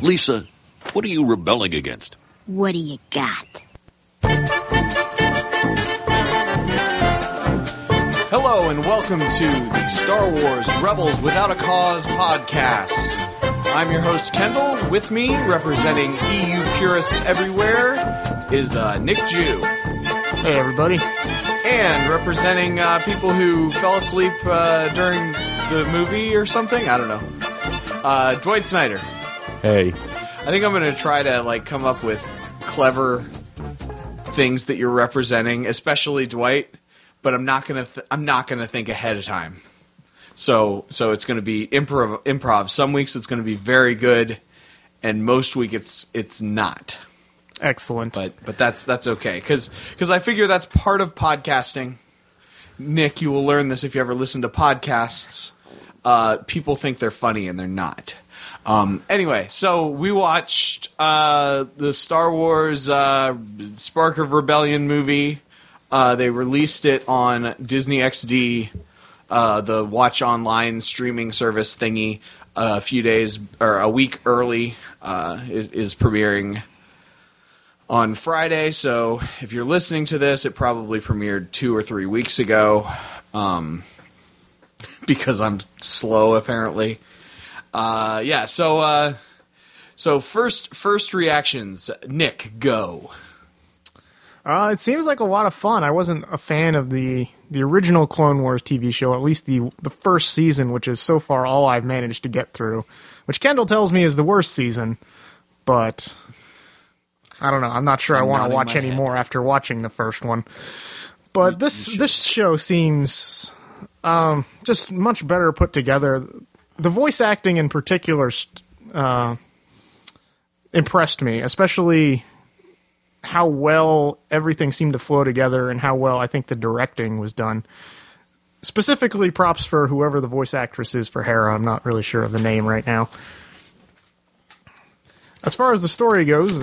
Lisa, what are you rebelling against? What do you got? Hello and welcome to the Star Wars Rebels Without a Cause podcast. I'm your host Kendall. With me, representing EU purists everywhere, is uh, Nick Jew, Hey, everybody. and representing uh, people who fell asleep uh, during the movie or something. I don't know. Uh, Dwight Snyder. Hey, I think I'm going to try to like come up with clever things that you're representing, especially Dwight. But I'm not going to. Th- I'm not going to think ahead of time. So so it's going to be improv. Improv. Some weeks it's going to be very good, and most week it's it's not. Excellent. But but that's that's okay because I figure that's part of podcasting. Nick, you will learn this if you ever listen to podcasts. Uh, people think they're funny and they're not. Um, anyway, so we watched uh, the Star Wars uh, Spark of Rebellion movie. Uh, they released it on Disney XD, uh, the watch online streaming service thingy, a few days or a week early. Uh, it is premiering on Friday. So if you're listening to this, it probably premiered two or three weeks ago. Um, because I'm slow, apparently. Uh, yeah. So uh, so first first reactions. Nick, go. Uh, it seems like a lot of fun. I wasn't a fan of the the original Clone Wars TV show, at least the the first season, which is so far all I've managed to get through. Which Kendall tells me is the worst season, but I don't know. I'm not sure i I'm want to watch any head. more after watching the first one. But this this show seems um, just much better put together. The voice acting in particular uh, impressed me, especially how well everything seemed to flow together and how well I think the directing was done. Specifically, props for whoever the voice actress is for Hera. I'm not really sure of the name right now. As far as the story goes,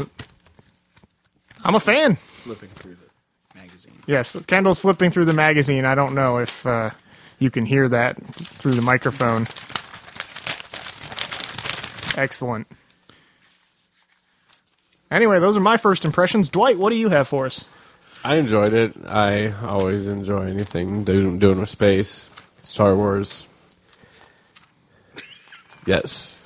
I'm a fan. Flipping through the magazine. Yes, Kendall's flipping through the magazine. I don't know if uh, you can hear that through the microphone. Excellent. Anyway, those are my first impressions. Dwight, what do you have for us? I enjoyed it. I always enjoy anything doing, doing with space, Star Wars. Yes,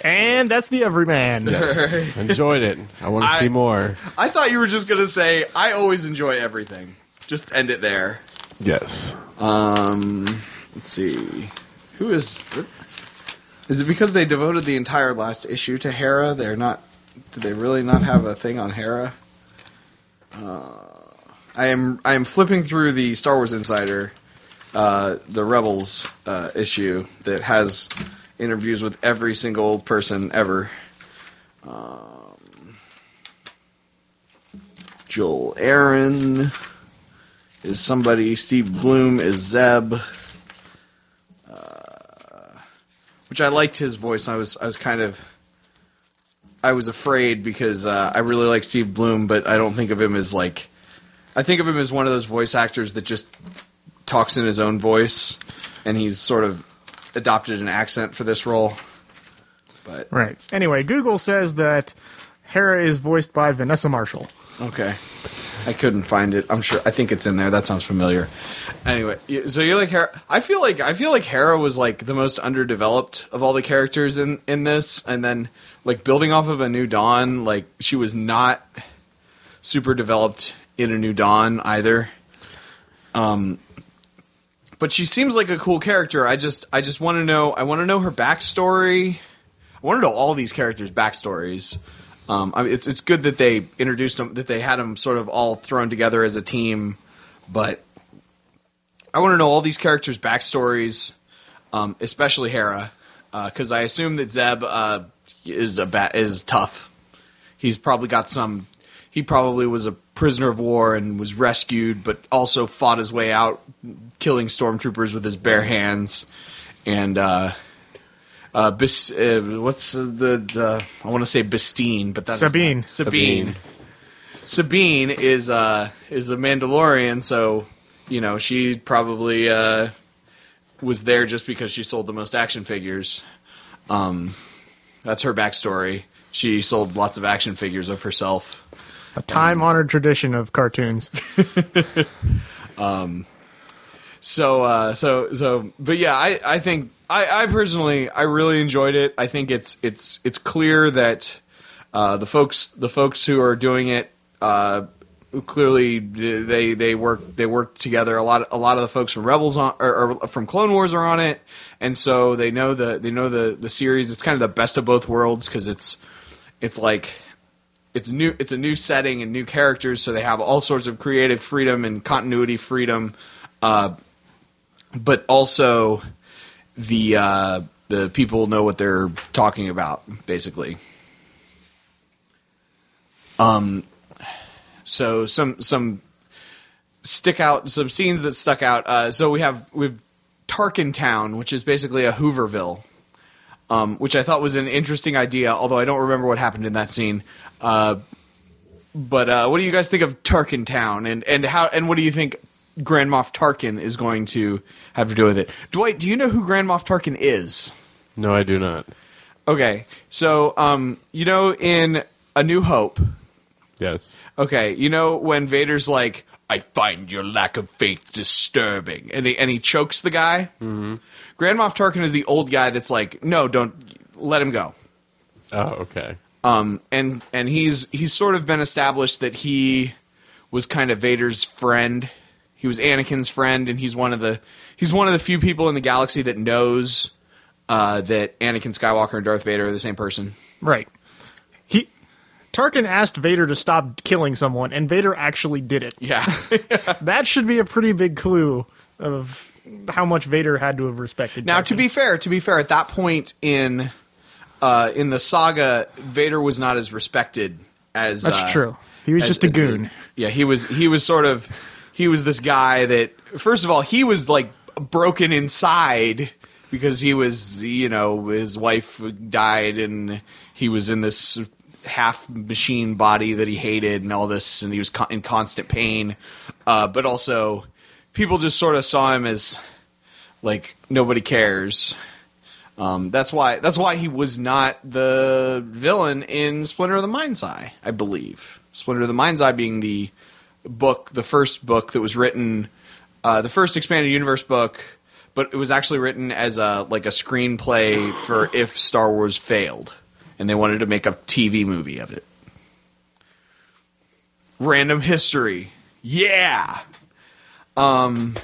And that's the Everyman. yes, enjoyed it. I want to I- see more. I thought you were just gonna say I always enjoy everything. Just end it there. Yes, Um, let's see. Who is? Is it because they devoted the entire last issue to Hera? They're not. Do they really not have a thing on Hera? Uh, I am. I am flipping through the Star Wars Insider, uh, the Rebels uh, issue that has interviews with every single person ever. Um, Joel Aaron is somebody. Steve Blum is Zeb. Uh, which I liked his voice. I was I was kind of I was afraid because uh, I really like Steve Blum, but I don't think of him as like I think of him as one of those voice actors that just talks in his own voice, and he's sort of adopted an accent for this role. But Right. Anyway, Google says that Hera is voiced by Vanessa Marshall. Okay. I couldn't find it. I'm sure. I think it's in there. That sounds familiar. Anyway, so you're like Hera? I feel like I feel like Hera was like the most underdeveloped of all the characters in in this, and then like building off of a New Dawn, like she was not super developed in a New Dawn either. Um, but she seems like a cool character. I just I just want to know. I want to know her backstory. I want to know all these characters' backstories. Um, I mean, it's it's good that they introduced them, that they had them sort of all thrown together as a team, but I want to know all these characters' backstories, um, especially Hera, because I assume that Zeb uh, is a ba- is tough. He's probably got some. He probably was a prisoner of war and was rescued, but also fought his way out, killing stormtroopers with his bare hands, and. Uh, uh, Bis, uh, what's the, the I want to say Bistine, but that's Sabine. Sabine. Sabine is uh is a Mandalorian, so you know she probably uh, was there just because she sold the most action figures. Um, That's her backstory. She sold lots of action figures of herself. A time honored tradition of cartoons. um, So, uh, so, so, but yeah, I, I think I, I personally, I really enjoyed it. I think it's, it's, it's clear that uh, the folks, the folks who are doing it, uh, clearly they they work they work together. A lot, a lot of the folks from Rebels on or, or from Clone Wars are on it, and so they know the they know the the series. It's kind of the best of both worlds because it's, it's like it's new it's a new setting and new characters so they have all sorts of creative freedom and continuity freedom uh, but also the uh, the people know what they're talking about basically um so some some stick out some scenes that stuck out uh, so we have we've Tarkin Town which is basically a Hooverville um, which I thought was an interesting idea, although I don't remember what happened in that scene. Uh, but uh, what do you guys think of Tarkin Town, and and how and what do you think Grand Moff Tarkin is going to have to do with it? Dwight, do you know who Grand Moff Tarkin is? No, I do not. Okay, so um, you know in A New Hope, Yes. Okay, you know when Vader's like, "I find your lack of faith disturbing," and he and he chokes the guy. Mm-hmm. Grand Moff Tarkin is the old guy that's like, "No, don't let him go." Oh, okay. Um, and and he's he's sort of been established that he was kind of Vader's friend. He was Anakin's friend, and he's one of the he's one of the few people in the galaxy that knows uh, that Anakin Skywalker and Darth Vader are the same person. Right. He Tarkin asked Vader to stop killing someone, and Vader actually did it. Yeah, That should be a pretty big clue of how much Vader had to have respected. Now, to be fair, to be fair, at that point in uh, in the saga, Vader was not as respected as that's uh, true. He was as- just a as goon. Yeah, he was. He was sort of. He was this guy that. First of all, he was like broken inside because he was. You know, his wife died, and he was in this half machine body that he hated, and all this, and he was con- in constant pain. Uh, but also, people just sort of saw him as like nobody cares. Um, that's why that's why he was not the villain in Splinter of the Mind's Eye, I believe. Splinter of the Mind's Eye being the book, the first book that was written, uh, the first expanded universe book, but it was actually written as a like a screenplay for if Star Wars failed, and they wanted to make a TV movie of it. Random history, yeah. Um.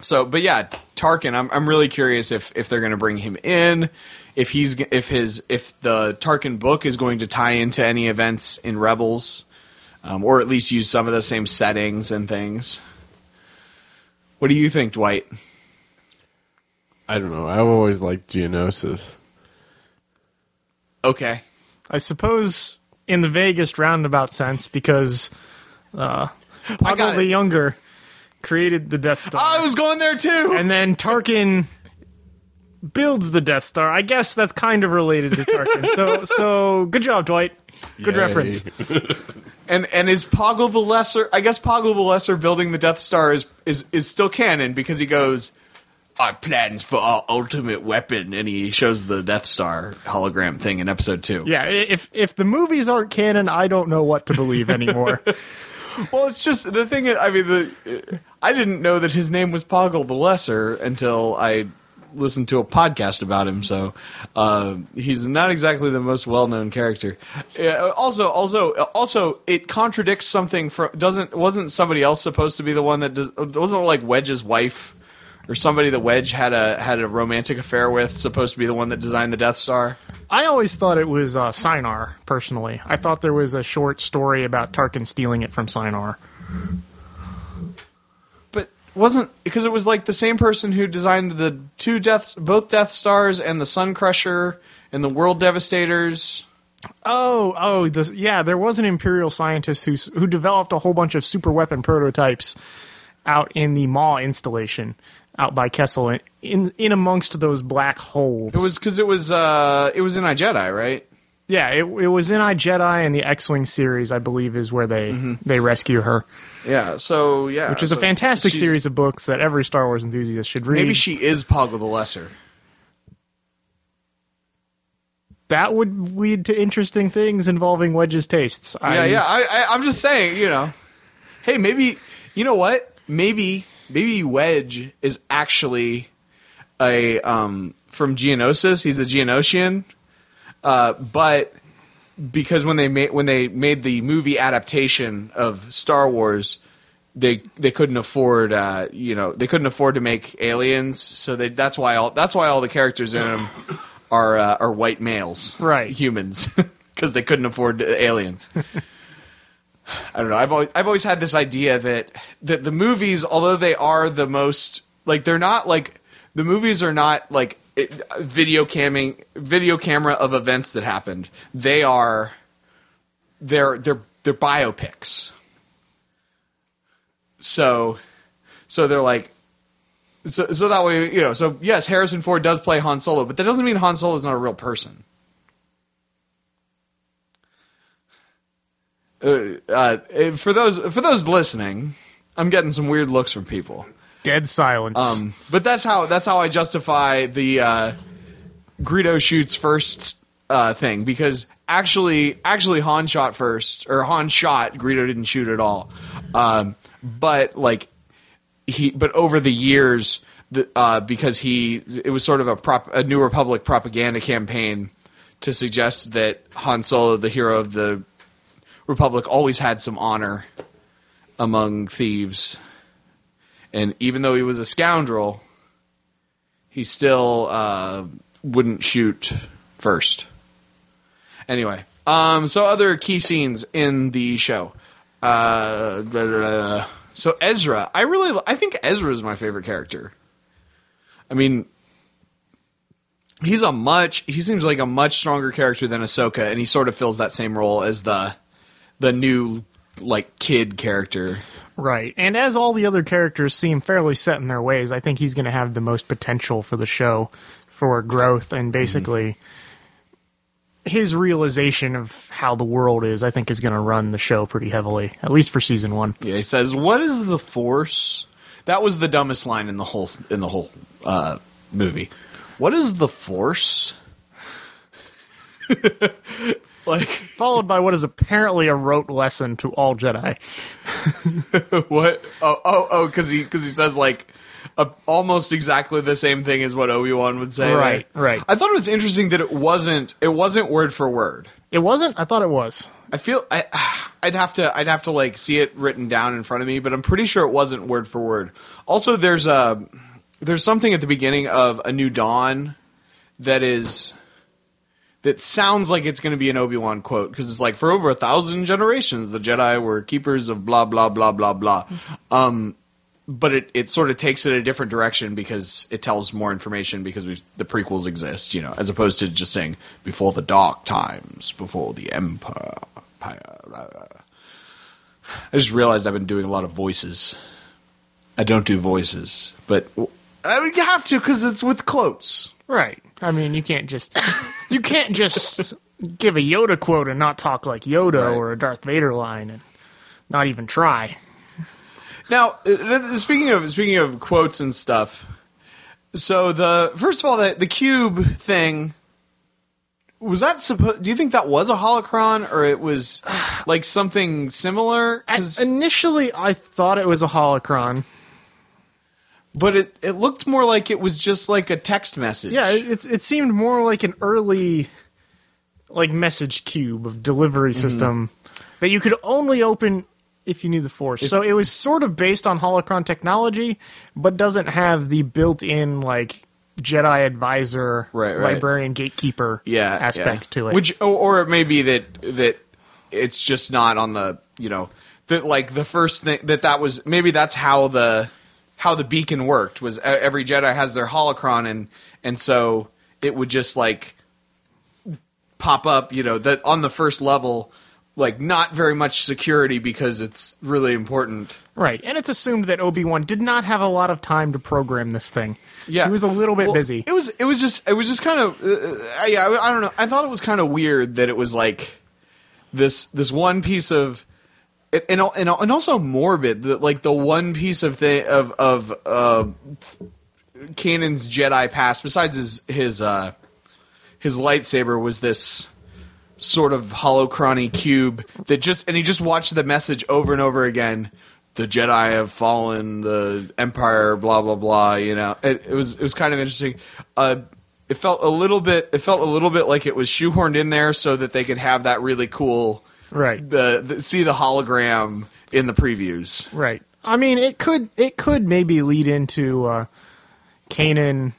So, but yeah, Tarkin. I'm I'm really curious if if they're going to bring him in, if he's if his if the Tarkin book is going to tie into any events in Rebels, um, or at least use some of the same settings and things. What do you think, Dwight? I don't know. I've always liked Geonosis. Okay. I suppose in the vaguest roundabout sense, because uh, I got Poggle the. Younger created the Death Star. I was going there too. and then Tarkin builds the Death Star. I guess that's kind of related to Tarkin. so, so good job, Dwight. Good Yay. reference. And and is Poggle the Lesser? I guess Poggle the Lesser building the Death Star is is is still canon because he goes, "Our plans for our ultimate weapon," and he shows the Death Star hologram thing in Episode Two. Yeah, if if the movies aren't canon, I don't know what to believe anymore. Well, it's just the thing. I mean, the I didn't know that his name was Poggle the Lesser until I listened to a podcast about him. So uh, he's not exactly the most well-known character. Uh, also, also, also, it contradicts something from. Doesn't wasn't somebody else supposed to be the one that does, wasn't like Wedge's wife or somebody that Wedge had a had a romantic affair with supposed to be the one that designed the Death Star? I always thought it was uh, Sienar. Personally, I thought there was a short story about Tarkin stealing it from Sienar. Wasn't because it was like the same person who designed the two deaths, both Death Stars and the Sun Crusher and the World Devastators. Oh, oh, this, yeah. There was an Imperial scientist who who developed a whole bunch of super weapon prototypes out in the Maw installation out by Kessel, in in, in amongst those black holes. It was because it was uh it was in I Jedi, right? Yeah. It, it was in I Jedi and the X-wing series, I believe, is where they they rescue her, Yeah. So yeah, which is a fantastic series of books that every Star Wars enthusiast should read. Maybe she is Poggle the Lesser. that would lead to interesting things involving Wedge's tastes. Yeah, I, yeah. I, I, I'm just saying, you know. Hey, maybe you know what? Maybe maybe Wedge is actually a um, from Geonosis. He's a Geonosian, uh, but because when they made when they made the movie adaptation of Star Wars, they they couldn't afford uh, you know they couldn't afford to make aliens, so they that's why all that's why all the characters in them are uh, are white males, Right. Humans, because they couldn't afford aliens. I don't know. I've always, I've always had this idea that that the movies, although they are the most like they're not like the movies are not like it, video camming video camera of events that happened. They are they're they're they're biopics. So so they're like so so that way you know so yes Harrison Ford does play Han Solo, but that doesn't mean Han Solo is not a real person. uh, uh, for those for those listening, I'm getting some weird looks from people. Dead silence. Um, but that's how that's how I justify the uh, Greedo shoots first uh, thing because actually actually Han shot first or Han shot Greedo didn't shoot at all. Um, but like he but over the years the, uh, because he it was sort of a prop, a New Republic propaganda campaign to suggest that Han Solo the hero of the Republic always had some honor among thieves. And even though he was a scoundrel, he still uh, wouldn't shoot first. Anyway, um, so other key scenes in the show. Uh, blah, blah, blah. So Ezra, I really, I think Ezra is my favorite character. I mean, he's a much, he seems like a much stronger character than Ahsoka, and he sort of fills that same role as the, the new like kid character. Right. And as all the other characters seem fairly set in their ways, I think he's going to have the most potential for the show for growth and basically his realization of how the world is, I think is going to run the show pretty heavily, at least for season 1. Yeah, he says, "What is the Force?" That was the dumbest line in the whole in the whole uh, movie. What is the Force? like Followed by what is apparently a rote lesson to all Jedi. what? Oh, oh, oh! Because he because he says like a, almost exactly the same thing as what Obi Wan would say. Right, there. right. I thought it was interesting that it wasn't it wasn't word for word. It wasn't? I thought it was. I feel I I'd have to I'd have to like see it written down in front of me, but I'm pretty sure it wasn't word for word. Also, there's a there's something at the beginning of A New Dawn that is that sounds like it's going to be an Obi Wan quote because it's like for over a thousand generations the Jedi were keepers of blah blah blah blah blah. Um, but it, it sort of takes it a different direction because it tells more information because we, the prequels exist, you know, as opposed to just saying before the dark times, before the empire. I just realized I've been doing a lot of voices. I don't do voices, but I mean, you have to because it's with quotes. Right. I mean, you can't just you can't just give a Yoda quote and not talk like Yoda Right. or a Darth Vader line and not even try. Now, speaking of speaking of quotes and stuff, so the first of all, the the cube thing was that supposed? Do you think that was a holocron or it was like something similar? 'Cause- Initially, I thought it was a holocron. But it it looked more like it was just like a text message. Yeah, it- it's it seemed more like an early like message cube of delivery mm-hmm. system that you could only open if you knew the force. so it was sort of based on holocron technology, but doesn't have the built-in like Jedi advisor, Right, right. librarian, gatekeeper yeah, aspect yeah. to it. Which, or, or it may be that that it's just not on the you know that like the first thing that that was maybe that's how the how the beacon worked was every Jedi has their holocron and and so it would just like pop up you know that on the first level like not very much security because it's really important. Right, and it's assumed that Obi Wan did not have a lot of time to program this thing. Yeah, he was a little bit Well, busy. It was. It was just. It was just kind of. Uh, yeah, I, I don't know. I thought it was kind of weird that it was like this. This one piece of. And and and also morbid that like the one piece of thing of of uh, Kanan's Jedi past besides his his uh, his lightsaber was this sort of holocrony cube that just and he just watched the message over and over again. The Jedi have fallen. The Empire, blah blah blah. You know, it, it was it was kind of interesting. Uh, it felt a little bit. It felt a little bit like it was shoehorned in there so that they could have that really cool Right. the, the see the hologram in the previews. Right. I mean, it could it could maybe lead into uh, Kanan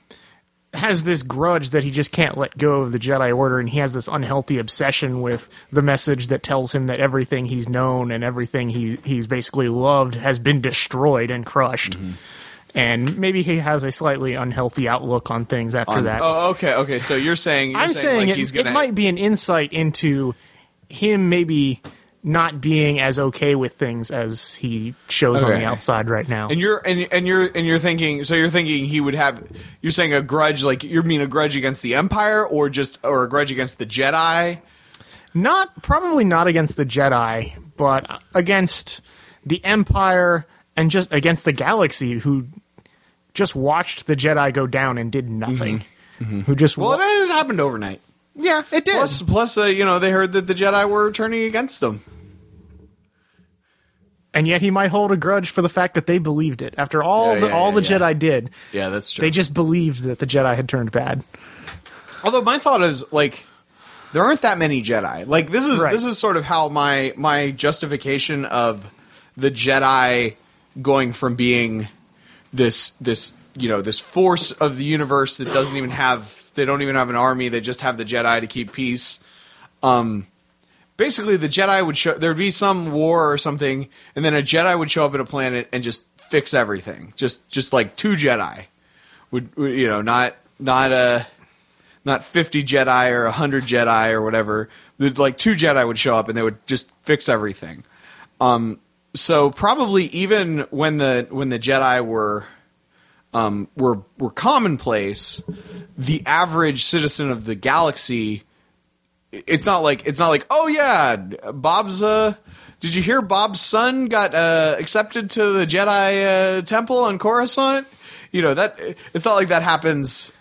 has this grudge that he just can't let go of the Jedi Order, and he has this unhealthy obsession with the message that tells him that everything he's known and everything he he's basically loved has been destroyed and crushed. And maybe he has a slightly unhealthy outlook on things after that. Oh, okay, okay. So you're saying you're I'm saying, saying like it, it might be an insight into him maybe not being as okay with things as he shows on the outside right now. And you're and, and you're and you're thinking so you're thinking he would have you're saying a grudge like you mean a grudge against the Empire or just or a grudge against the Jedi? Not probably not against the Jedi, but against the Empire and just against the galaxy who just watched the Jedi go down and did nothing. Mm-hmm. Mm-hmm. Who just Well, wa- it happened overnight. Yeah, it did. Plus, plus, uh, you know, they heard that the Jedi were turning against them. and yet he might hold a grudge for the fact that they believed it. After all Yeah, the yeah, all yeah, the yeah. Jedi did, Yeah, that's true. they just believed that the Jedi had turned bad. Although my thought is like there aren't that many Jedi. Like this is Right. this is sort of how my my justification of the Jedi going from being this this you know this force of the universe that doesn't even have they don't even have an army they just have the Jedi to keep peace. Um, basically the Jedi would show there'd be some war or something, and then a Jedi would show up at a planet and just fix everything. Just just like two Jedi would, would you know not not a not 50 Jedi or 100 Jedi or whatever. Like two Jedi would show up and they would just fix everything. Um, so probably even when the when the Jedi were um, were were commonplace, the average citizen of the galaxy, it's not like it's not like oh yeah, Bob's. Uh, did you hear Bob's son got uh, accepted to the Jedi uh, temple on Coruscant? You know that it's not like that happens.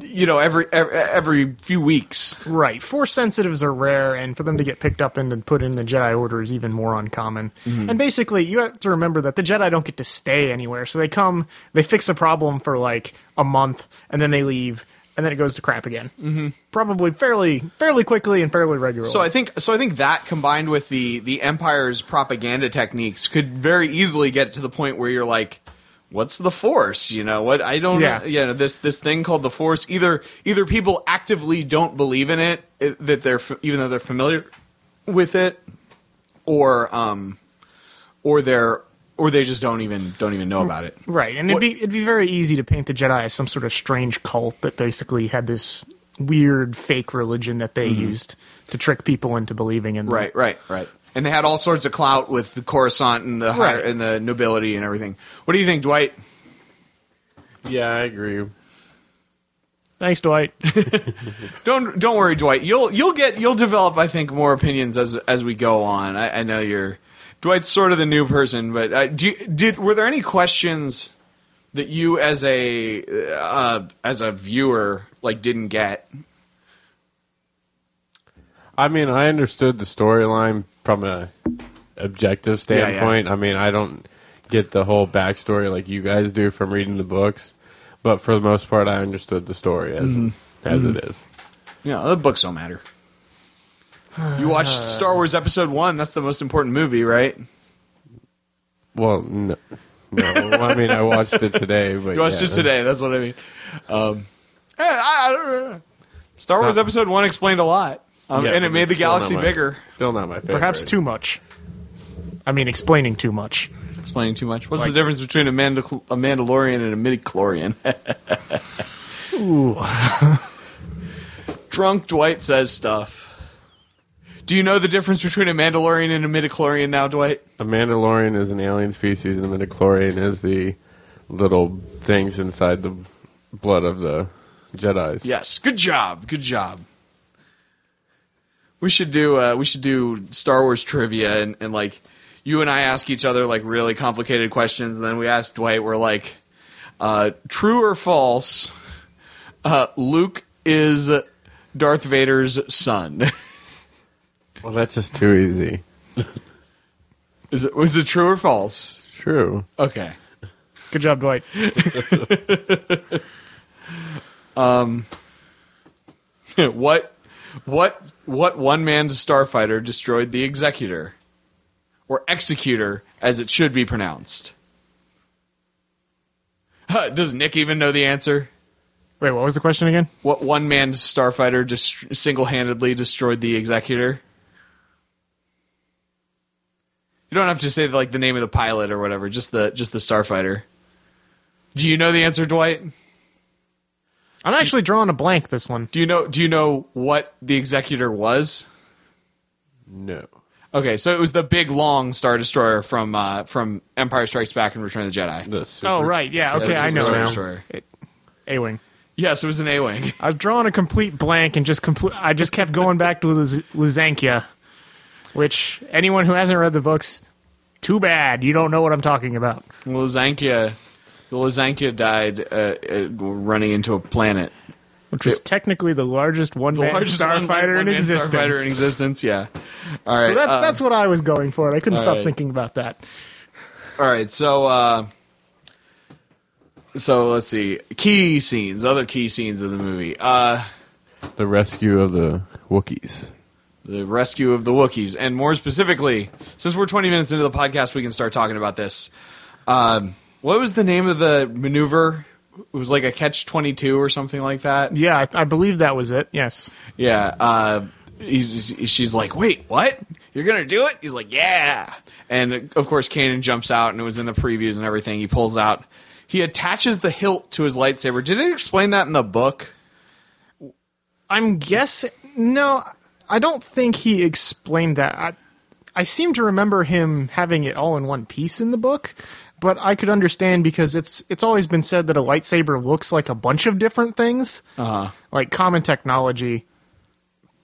You know every every, every few weeks. Right. Force sensitives are rare, and for them to get picked up and put in the Jedi Order is even more uncommon. And basically, you have to remember that the Jedi don't get to stay anywhere. So they come, they fix a problem for like a month, and then they leave, and then it goes to crap again. Mm-hmm. Probably fairly, fairly quickly and fairly regularly. So I think so. I think that combined with the the Empire's propaganda techniques could very easily get to the point where you're like, "What's the Force?" You know what? I don't. Yeah. You know this this thing called the Force. Either either people actively don't believe in it, it that they're even though they're familiar with it, or um, or they're or they just don't even don't even know about it. Right, and it'd be it'd be very easy to paint the Jedi as some sort of strange cult that basically had this weird fake religion that they used to trick people into believing in. them. Right, right, right. And they had all sorts of clout with the Coruscant and the higher, Right. and the nobility and everything. What do you think, Dwight? Yeah, I agree. Thanks, Dwight. Don't don't worry, Dwight. You'll you'll get you'll develop, I think, more opinions as as we go on. I, I know you're Dwight's sort of the new person, but uh, do you, did were there any questions that you as a uh, as a viewer like didn't get? I mean, I understood the storyline from a objective Yeah, yeah. standpoint. I mean, I don't get the whole backstory like you guys do from reading the books, but for the most part, I understood the story as Mm-hmm. as it is. Know, the books don't matter. You watched Star Wars Episode One. That's the most important movie, right? Well, no, no. I mean, I watched it today, but You watched yeah. it today. That's what I mean. Um, hey, I, I. Star Wars Episode One explained a lot, um, Yeah, and it but made it's the still not galaxy my- bigger. Still not my favorite. Perhaps too much. I mean, explaining too much. Explaining too much. What's Like- the difference between a, Mandal- a Mandalorian and a midi-chlorian? Ooh. Drunk Dwight says stuff. Do you know the difference between a Mandalorian and a midi-chlorian now, Dwight? A Mandalorian is an alien species, and a midichlorian is the little things inside the blood of the Jedi's. Yes. Good job. Good job. We should do uh, we should do Star Wars trivia and, and like you and I ask each other like really complicated questions and then we ask Dwight we're like uh, true or false uh, Luke is Darth Vader's son? Well, that's just too easy. Is it was it true or false? It's true. Okay. Good job, Dwight. um, what what what one man starfighter destroyed the executor? Or executor as it should be pronounced. Huh, Does Nick even know the answer? Wait, what was the question again? What one man starfighter just single handedly destroyed the executor? You don't have to say like the name of the pilot or whatever, just the just the starfighter. Do you know the answer, Dwight? I'm actually drawing a blank this one. Do you know do you know what the executor was? No. Okay, so it was the big long star destroyer from uh, from Empire Strikes Back and Return of the Jedi. The super- Oh, right. Yeah. Okay, Yeah, I know Star now. Destroyer. A-wing. Yes, it was an A-wing. I've drawn a complete blank and just complete. I just kept going back to Liz- Lusankya, which anyone who hasn't read the books, too bad. You don't know what I'm talking about. Lusankya, the Lusankya died uh, uh, running into a planet. Which was It- technically the largest one-man largest one- starfighter in existence. Starfighter in existence. Yeah. All right. so that, uh, that's what I was going for. and I couldn't stop right. thinking about that. All right, so uh so let's see. Key scenes, other key scenes of the movie. Uh The rescue of the Wookiees. the rescue of the Wookiees, and more specifically, since we're 20 minutes into the podcast, we can start talking about this. Um, what was the name of the maneuver? It was like a catch 22 or something like that. Yeah, I, I believe that was it. Yes. Yeah. Uh, he's, she's like, wait, what? You're gonna do it? He's like, yeah. And of course, Kanan jumps out, and it was in the previews and everything. He pulls out. He attaches the hilt to his lightsaber. Did it explain that in the book? I'm guessing. No, I don't think he explained that. I, I seem to remember him having it all in one piece in the book, but I could understand because it's it's always been said that a lightsaber looks like a bunch of different things, Uh-huh. like common technology.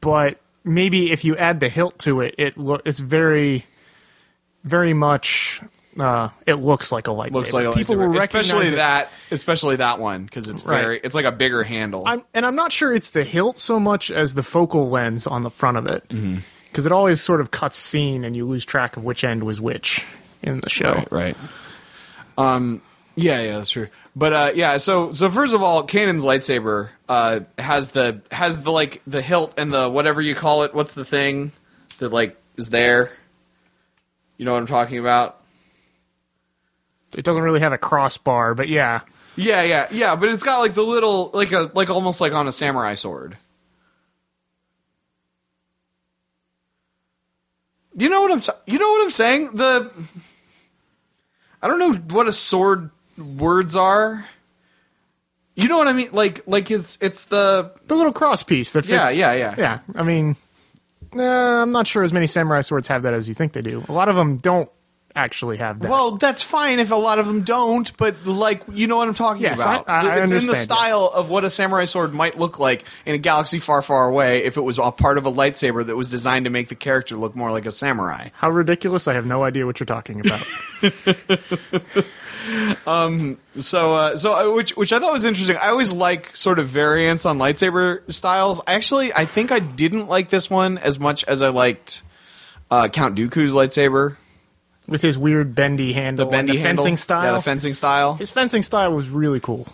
But maybe if you add the hilt to it, it lo- it's very, very much. Uh, it looks like a lightsaber. Looks like a People lightsaber. will especially it. that, especially that one because it's Right. very, it's like a bigger handle. I'm, and I'm not sure it's the hilt so much as the focal lens on the front of it, because Mm-hmm. it always sort of cuts scene, and you lose track of which end was which in the show. Right, right. Um, yeah, yeah, that's true. But uh, yeah, so so first of all, Kanan's lightsaber uh, has the has the like the hilt and the whatever you call it. What's the thing that like is there? You know what I'm talking about? It doesn't really have a crossbar, but yeah, Yeah, yeah, yeah. But it's got like the little like a like almost like on a samurai sword. You know what I'm ta- you know what I'm saying? The I don't know what a sword words are. You know what I mean? Like like it's it's the the little cross piece that fits. Yeah, yeah, yeah. Yeah, I mean, uh, I'm not sure as many samurai swords have that as you think they do. A lot of them don't actually have that. Well, that's fine if a lot of them don't, but like you know what I'm talking Yes, about. I- I it's in the style of what a samurai sword might look like in a galaxy far, far away if it was a part of a lightsaber that was designed to make the character look more like a samurai. How ridiculous! I have no idea what you're talking about. um, So, uh, so uh, which which I thought was interesting. I always like sort of variants on lightsaber styles. Actually, I think I didn't like this one as much as I liked uh, Count Dooku's lightsaber, With his weird bendy handle, the bendy the handle. fencing style. Yeah, the fencing style. his fencing style was really cool.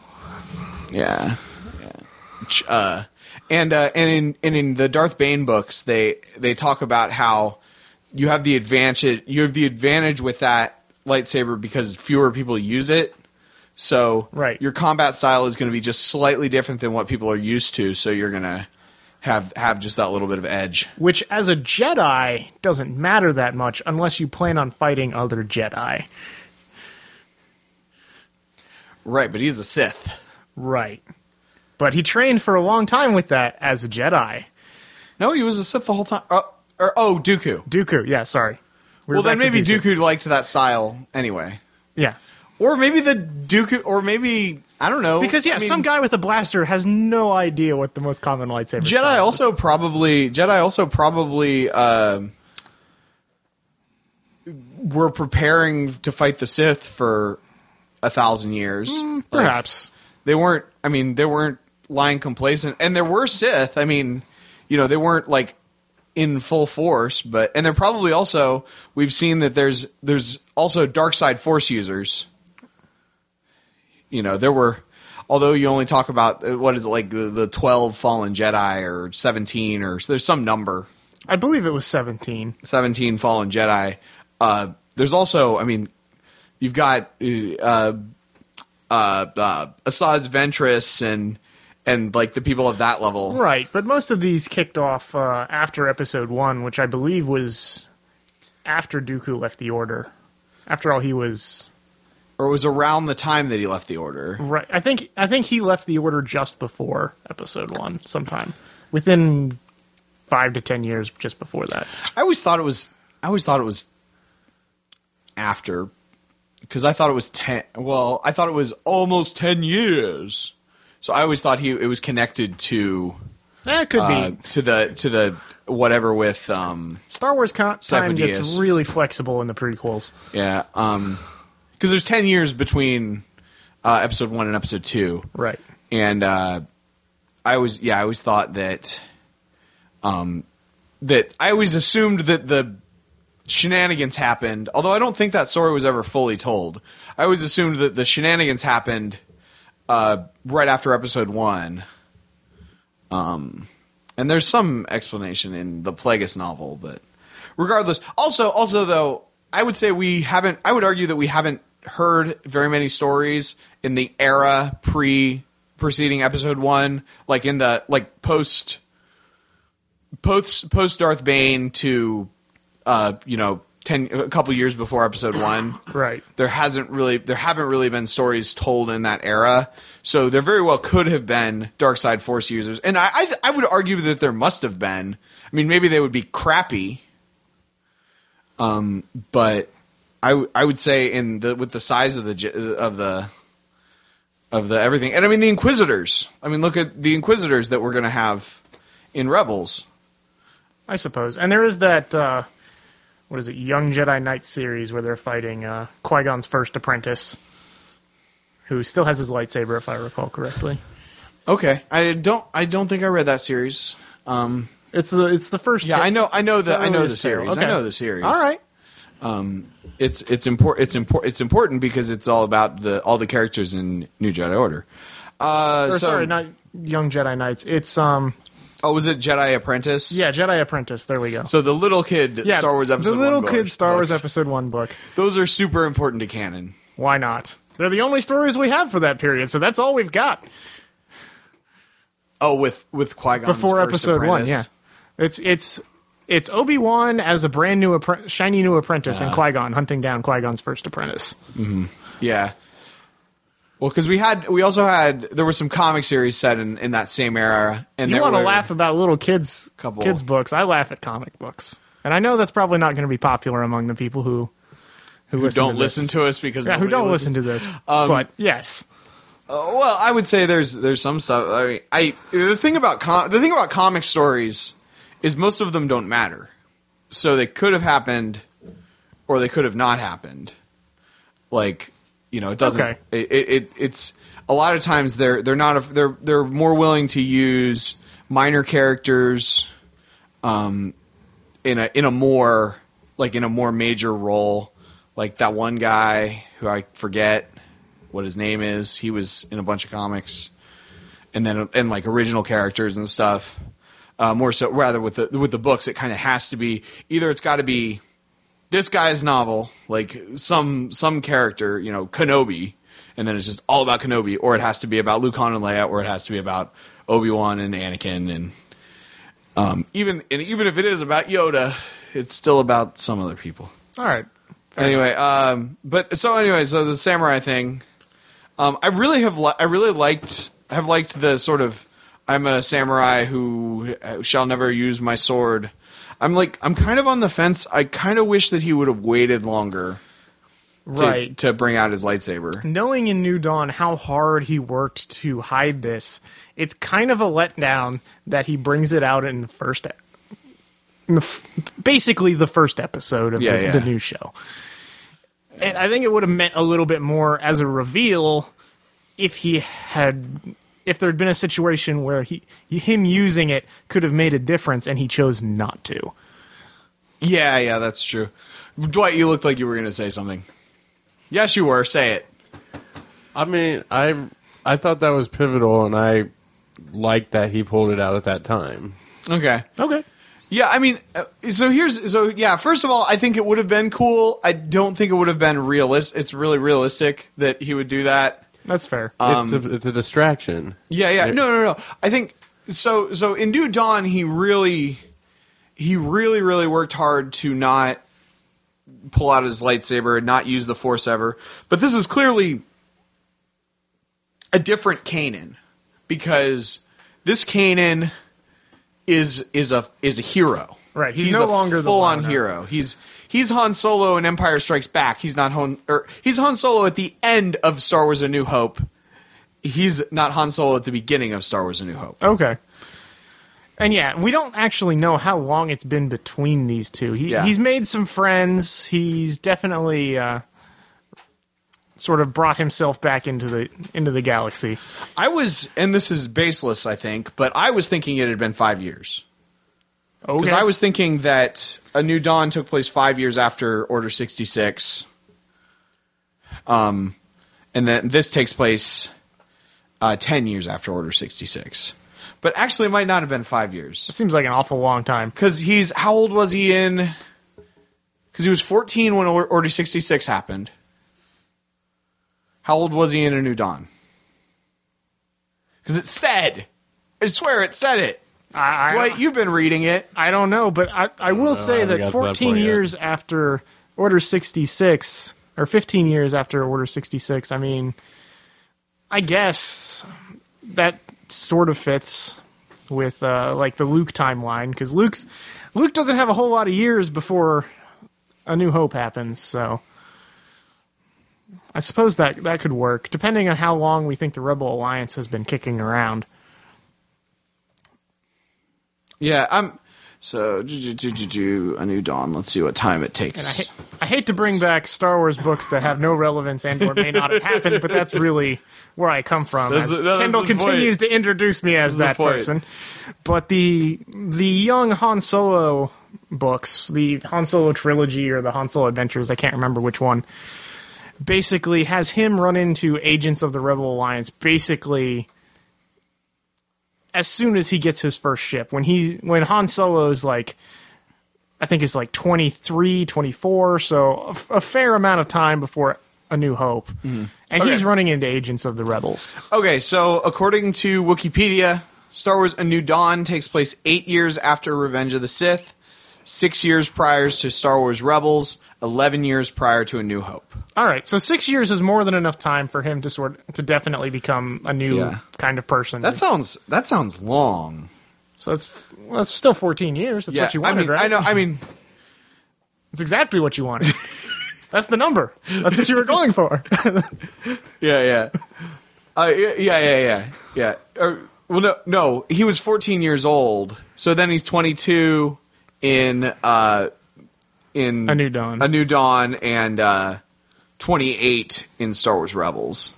Yeah. yeah. Uh, and uh, and in and in the Darth Bane books, they they talk about how you have the advantage you have the advantage with that lightsaber because fewer people use it. So Right. your combat style is going to be just slightly different than what people are used to. So you're going to have have just that little bit of edge. which as a Jedi doesn't matter that much unless you plan on fighting other Jedi. Right, but he's a Sith. Right. But he trained for a long time with that as a Jedi. No, he was a Sith the whole time. Oh, or, oh Dooku. Dooku, yeah, sorry. We're Well, then maybe Dooku liked that style anyway. Yeah. Or maybe the Dooku, or maybe I don't know. Because yeah, I mean, some guy with a blaster has no idea what the most common lightsaber Jedi style is. also probably Jedi also probably uh, were preparing to fight the Sith for a thousand years. Like, perhaps. they weren't. I mean, they weren't lying complacent. And there were Sith. I mean, you know, they weren't like in full force, but and they're probably also we've seen that there's there's also dark side force users. You know, there were although you only talk about uh, what is it like the, the 12 fallen Jedi or 17 or so there's some number I believe it was 17. 17 fallen Jedi. Uh, there's also, I mean, you've got uh, uh, uh, Asajj Ventress and and like the people of that level. Right, but most of these kicked off uh, after episode one, which I believe was after Dooku left the Order. After all, he was Or it was around the time that he left the Order. right. I think I think he left the Order just before episode one, sometime within five to ten years, just before that. I always thought it was. I always thought it was after, because I thought it was ten. Well, I thought it was almost ten years. So I always thought he it was connected to That could uh, be. to the to the whatever with um Star Wars con- time gets really flexible in the prequels. yeah um because there's ten years between uh, episode one and episode two. Right. and uh, I was yeah I always thought that um that I always assumed that the shenanigans happened although I don't think that story was ever fully told I always assumed that the shenanigans happened uh, right after episode one um and there's some explanation in the Plagueis novel but regardless also also though I would say we haven't I would argue that we haven't heard very many stories in the era pre preceding episode 1 like in the like post post post Darth Bane to uh you know 10 a couple years before episode 1 Right. there hasn't really there haven't really been stories told in that era. So there very well could have been dark side force users. And I, I i would argue that there must have been. I mean maybe they would be crappy. Um but i w- i would say in the with the size of the of the of the everything and i mean the inquisitors i mean look at the inquisitors that we're going to have in rebels I suppose. And there is that uh, what is it, Young Jedi Knight series where they're fighting uh, Qui Gon's first apprentice, who still has his lightsaber, if I recall correctly. okay i don't i don't think i read that series um It's the it's the first. yeah i know i know the i know the tale. series i know the series All right. It's it's important it's important it's important because it's all about the all the characters in New Jedi Order. Uh, Or so- sorry, not Young Jedi Knights. It's um oh, was it Jedi Apprentice? yeah Jedi Apprentice. There we go. So the little kid yeah, Star Wars episode the little one kid books- Star Wars books. episode one book. Those are super important to canon. Why not? They're the only stories we have for that period, so that's all we've got Oh, with with Qui Gon before episode one. Yeah, it's it's it's Obi Wan as a brand new appre- shiny new apprentice, and Qui Gon hunting down Qui Gon's first apprentice. yeah. Well, because we had we also had there were some comic series set in, in that same era, and You want to laugh about little kids Couple. kids books? I laugh at comic books, and I know that's probably not going to be popular among the people who who, who listen don't to listen to us because yeah, who don't listens. listen to this. Um, but yes, Uh, well, I would say there's there's some stuff. I mean, I the thing about com- the thing about comic stories is most of them don't matter. So they could have happened, or they could have not happened. Like, you know, it doesn't. Okay. It, it, it it's a lot of times they're they're not a, they're they're more willing to use minor characters, um, in a in a more like in a more major role. Like that one guy who I forget what his name is. He was in a bunch of comics, and then and like original characters and stuff. Uh, more so, rather with the with the books, it kind of has to be either it's got to be this guy's novel, like some some character, you know, Kenobi, and then it's just all about Kenobi, or it has to be about Luke Han and Leia, or it has to be about Obi Wan and Anakin, and um, even and even if it is about Yoda, it's still about some other people all right. anyway, um, but so anyway, so the samurai thing, um, I really have li- I really liked have liked the sort of I'm a samurai who uh, shall never use my sword. I'm like I'm kind of on the fence. I kind of wish that he would have waited longer Right. to bring out his lightsaber. knowing in New Dawn how hard he worked to hide this, it's kind of a letdown that he brings it out in the first, in the f- basically the first episode of Yeah, the, yeah. the new show. And I think it would have meant a little bit more as a reveal if he had if there had been a situation where he him using it could have made a difference and he chose not to. Yeah, yeah, that's true. Dwight, you looked like you were going to say something. Yes, you were. Say it. I mean, I I thought that was pivotal, and I liked that he pulled it out at that time. Okay. Okay. Yeah, I mean, uh, so here's so yeah. First of all, I think it would have been cool. I don't think it would have been realist. It's really realistic that he would do that. That's fair. it's a um, it's a distraction. Yeah, yeah. No, no, no. I think so. So in New Dawn, he really, he really, really worked hard to not pull out his lightsaber and not use the Force ever. But this is clearly a different Kanan because this Kanan is is a is a hero. Right, he's no a longer the full on hero. He's he's Han Solo in Empire Strikes Back. He's not Han or he's Han Solo at the end of Star Wars: A New Hope. He's not Han Solo at the beginning of Star Wars: A New Hope. Okay. And yeah, we don't actually know how long it's been between these two. He Yeah. he's made some friends. He's definitely uh, sort of brought himself back into the into the galaxy. I was, and this is baseless, I think, but I was thinking it had been five years Okay. because I was thinking that A New Dawn took place five years after Order sixty six. Um, and then this takes place uh, ten years after Order sixty six. But actually, it might not have been five years. It seems like an awful long time. because he's how old was he in? Because he was fourteen when Order sixty six happened. How old was he in A New Dawn? Because it said, I swear it said it. I, I, Dwight, you've been reading it. I don't know, but I, I will say haven't that to that 14 yet. years after Order 66, or 15 years after Order 66, I mean, I guess that sort of fits with uh, like the Luke timeline because Luke's Luke doesn't have a whole lot of years before A New Hope happens, so I suppose that that could work depending on how long we think the Rebel Alliance has been kicking around. Yeah, I'm. So, do, do, do, do, A New Dawn. Let's see what time it takes. And I, ha- I hate to bring back Star Wars books that have no relevance and or may not have happened, but that's really where I come from. That's as the- no, Kendall the continues to introduce me as That's that person. But the the young Han Solo books, the Han Solo trilogy or the Han Solo Adventures, I can't remember which one, basically has him run into agents of the Rebel Alliance basically as soon as he gets his first ship. When he when Han Solo's like I think it's like 23, 24, so a, f- a fair amount of time before A New Hope. And he's running into agents of the rebels. Okay, so according to Wikipedia, Star Wars A New Dawn takes place eight years after Revenge of the Sith, six years prior to Star Wars Rebels, 11 years prior to A New Hope. All right, so 6 years is more than enough time for him to sort to definitely become a new Yeah. kind of person. That sounds that sounds long. so that's well, that's still 14 years. That's what you wanted, I mean, right? I know. I mean, It's exactly what you wanted. that's the number. That's what you were going for. yeah, yeah, uh, yeah, yeah, yeah, yeah, yeah. Or, well, no, no, he was 14 years old, so then he's 22 in uh, in A New Dawn. A New Dawn, and uh, 28 in Star Wars Rebels.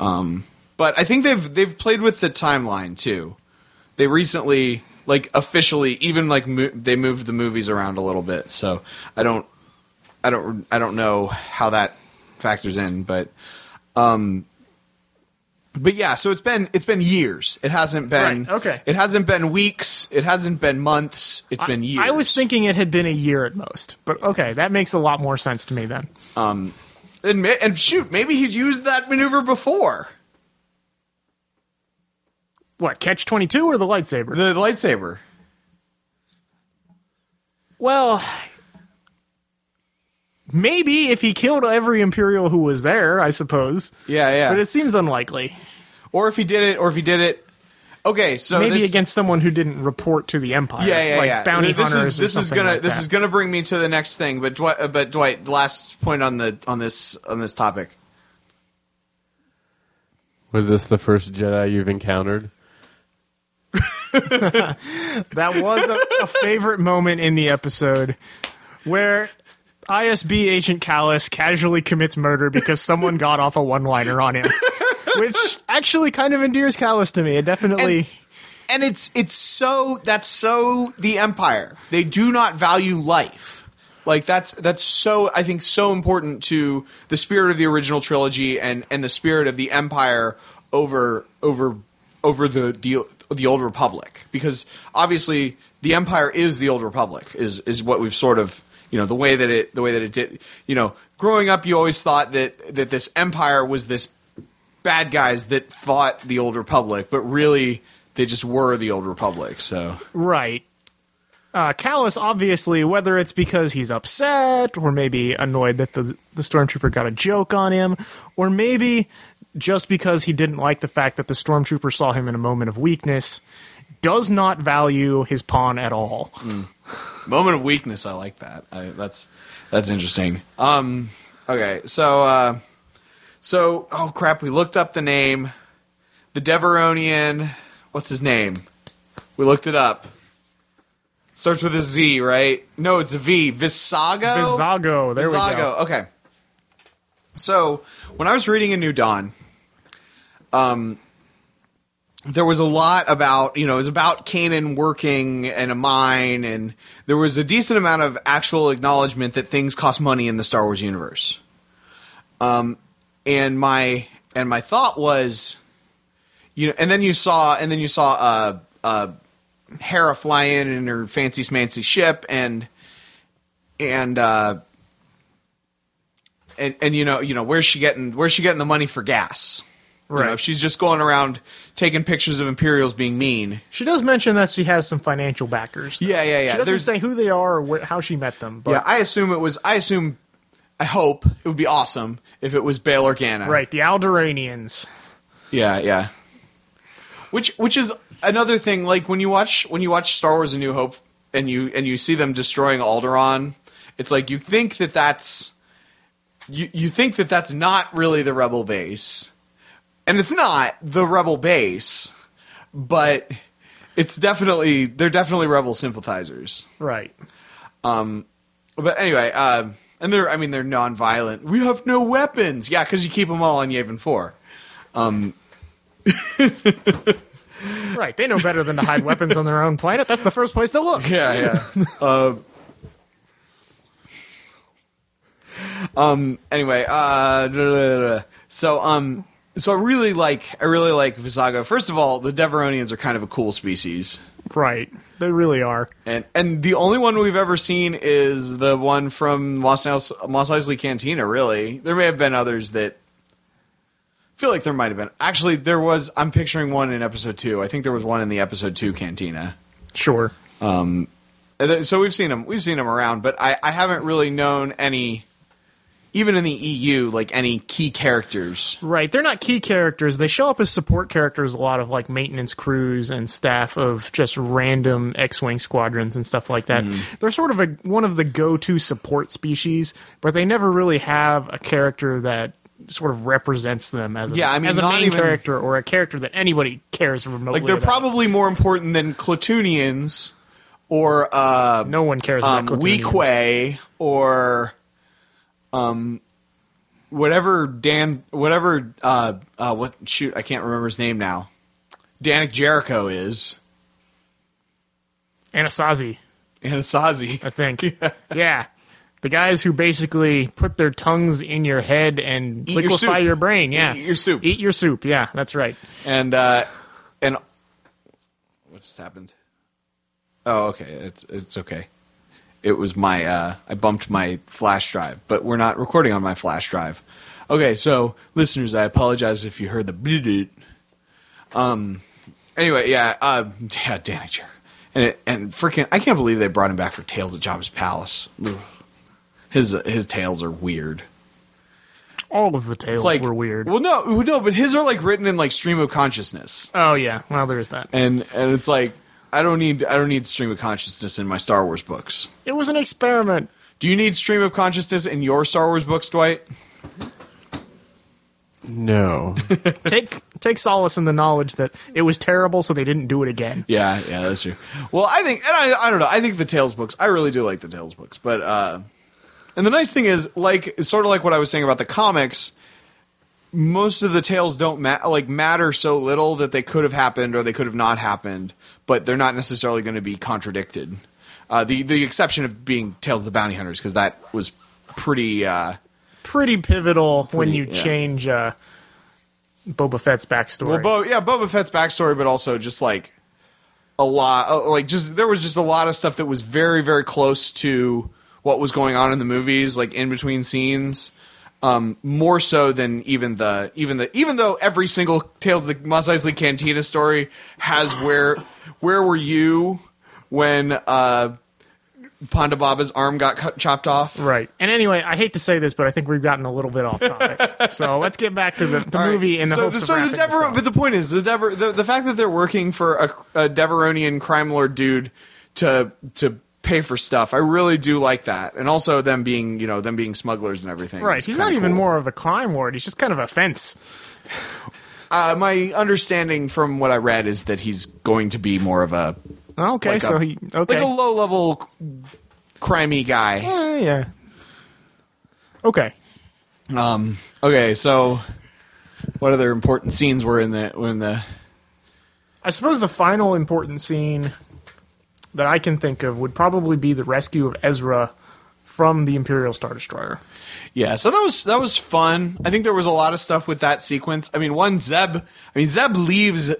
Um, but I think they've they've played with the timeline too. They recently, like officially, even like mo- they moved the movies around a little bit. So I don't, I don't, I don't know how that factors in, but. Um, but yeah, so it's been it's been years. It hasn't been Right, okay. It hasn't been weeks. It hasn't been months. It's been years. I was thinking it had been a year at most. But okay, that makes a lot more sense to me then. Um, and, and shoot, maybe he's used that maneuver before. What, catch 22 or the lightsaber? The lightsaber. Well, maybe if he killed every Imperial who was there, I suppose. Yeah, yeah. But it seems unlikely. or if he did it, or if he did it. Okay, so Maybe this, against someone who didn't report to the Empire. yeah, yeah, like yeah. bounty this hunters. is or this is gonna like this that. is gonna bring me to the next thing. But Dwight, uh, but Dwight, last point on the on this on this topic. Was this the first Jedi you've encountered? That was a, a favorite moment in the episode where ISB agent Kallus casually commits murder because someone got off a one-liner on him. which actually kind of endears Kallus to me. It definitely. and it's it's so that's so the empire they do not value life like that's that's so i think so important to the spirit of the original trilogy and and the spirit of the empire over over over the the, the old republic because obviously the empire is the old republic is is what we've sort of you know the way that it the way that it did you know growing up you always thought that that this empire was this bad guys that fought the old republic but really they just were the old republic so Right. Uh, Kallus, obviously, whether it's because he's upset, or maybe annoyed that the the stormtrooper got a joke on him, or maybe just because he didn't like the fact that the stormtrooper saw him in a moment of weakness, does not value his pawn at all. Moment of weakness i like that. I, that's that's interesting. Um okay so uh so oh crap we looked up the name. The devaronian what's his name? We looked it up. Starts with a z right? No it's a v. Vizago? Vizago, there we go. Okay. So when I was reading A New Dawn, um, there was a lot about you know it was about Kanan working in a mine, and there was a decent amount of actual acknowledgement that things cost money in the Star Wars universe. Um, and my and my thought was, you know, and then you saw and then you saw uh, uh, Hera fly in in her fancy smancy ship, and and uh, and and you know you know where's she getting where's she getting the money for gas? You know, Right. if she's just going around taking pictures of Imperials being mean. She does mention that she has some financial backers. Yeah, yeah, yeah. She doesn't There's- say who they are or wh- how she met them. But yeah, I assume it was. I assume. I hope it would be awesome if it was Bail Organa. right, the Alderaanians. Yeah, yeah. Which which is another thing. Like when you watch when you watch Star Wars: A New Hope and you and you see them destroying Alderaan, it's like you think that that's you you think that that's not really the rebel base, and it's not the rebel base, but it's definitely they're definitely rebel sympathizers. Right. But anyway, uh, and they're I mean they're non-violent. We have no weapons. Yeah, because you keep them all on Yavin Four. Right. They know better than to hide weapons on their own planet. That's the first place to look. Yeah, yeah. um, um. Anyway, uh, so um, so I really like I really like Vizago. First of all, the Devaronians are kind of a cool species, Right. They really are. and and the only one we've ever seen is the one from Mos Eisley, Mos Eisley Cantina. Really, there may have been others that. I feel like there might have been. Actually, there was. I'm picturing one in episode two. I think there was one in the episode two cantina. Sure. Um, Th- So we've seen them. We've seen them around, but I, I haven't really known any, even in the EU, like any key characters. Right. They're not key characters. They show up as support characters a lot of like maintenance crews and staff of just random X-wing squadrons and stuff like that. Mm-hmm. They're sort of a one of the go-to support species, but they never really have a character that sort of represents them as a, Yeah, I mean, as a main even- character or a character that anybody cares remotely Like they're about. probably more important than Klatooinians or uh, no one cares um, about Klatooinians. Weequay or um, whatever Dan, whatever uh, uh, what shoot I can't remember his name now. Dannik Jerriko is Anasazi, Anasazi. I think. yeah. The guys who basically put their tongues in your head and Eat liquefy soup. your brain. Yeah. Eat your soup. Eat your soup. Yeah, that's right. and uh and what just happened oh okay it's it's okay it was my uh i bumped my flash drive but we're not recording on my flash drive. Okay so listeners i apologize if you heard the um anyway yeah uh yeah danny Jer- and it, and freaking i can't believe they brought him back for tales at jabba's palace. Ugh. his his tales are weird. All of the tales like were weird. well no no but his are like written in like stream of consciousness. Oh yeah, well there is that. and and it's like I don't need I don't need stream of consciousness in my Star Wars books. It was an experiment. Do you need stream of consciousness in your Star Wars books, Dwight? No. take take solace in the knowledge that it was terrible, so they didn't do it again. Yeah, yeah, that's true. Well, I think and I, I don't know. I think the Tales books. I really do like the Tales books, but uh, and the nice thing is like sort of like what I was saying about the comics. most of the tales don't ma- like matter so little that they could have happened or they could have not happened, but they're not necessarily going to be contradicted. Uh, the the exception of being Tales of the Bounty Hunters because that was pretty. Uh, Pretty pivotal when you yeah. change uh, Boba Fett's backstory. well, Bo- yeah, Boba Fett's backstory, but also just like a lot, uh, like just there was just a lot of stuff that was very very close to what was going on in the movies, like in between scenes. Um, more so than even the even the even though every single Tales of the Mos Eisley Cantina story has where where were you when uh, Ponda Baba's arm got cut, chopped off? Right. And anyway, I hate to say this, but I think we've gotten a little bit off topic. so let's get back to the, the All right. movie and the so, hopes so of the Dever- but the point is the, Dever- the the fact that they're working for a, a Devaronian crime lord dude to to pay for stuff, I really do like that, and also them being you know them being smugglers and everything. Right. He's not even cool. more of a crime ward. He's just kind of a fence. Uh, my understanding from what I read is that he's going to be more of a Okay, Like so a- he okay. like a low level crimey guy. Eh, yeah. Okay. Um. Okay. So, what other important scenes were in the were in the I suppose the final important scene that I can think of would probably be the rescue of Ezra from the Imperial Star Destroyer. Yeah, so that was that was fun. I think there was a lot of stuff with that sequence. I mean, one Zeb. I mean, Zeb leaves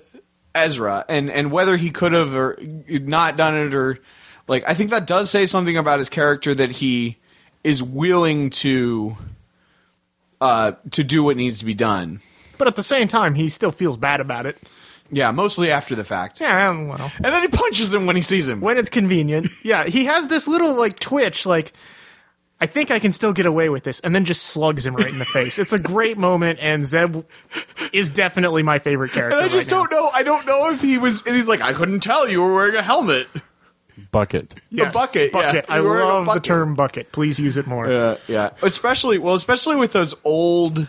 Ezra, and and whether he could have or not done it, or like, I think that does say something about his character that he is willing to uh to do what needs to be done. But at the same time, he still feels bad about it. Yeah, mostly after the fact. Yeah, well, And then he punches him when he sees him. when it's convenient. Yeah, he has this little like twitch, like I think I can still get away with this, and then just slugs him right in the face. It's a great moment, and Zeb is definitely my favorite character. and I just right don't know. I don't know if he was. And he's like, I couldn't tell you were wearing a helmet. Bucket. Yes, bucket, yeah. I You're wearing a love bucket. the term bucket. Please use it more. Yeah, yeah. Especially well, especially with those old,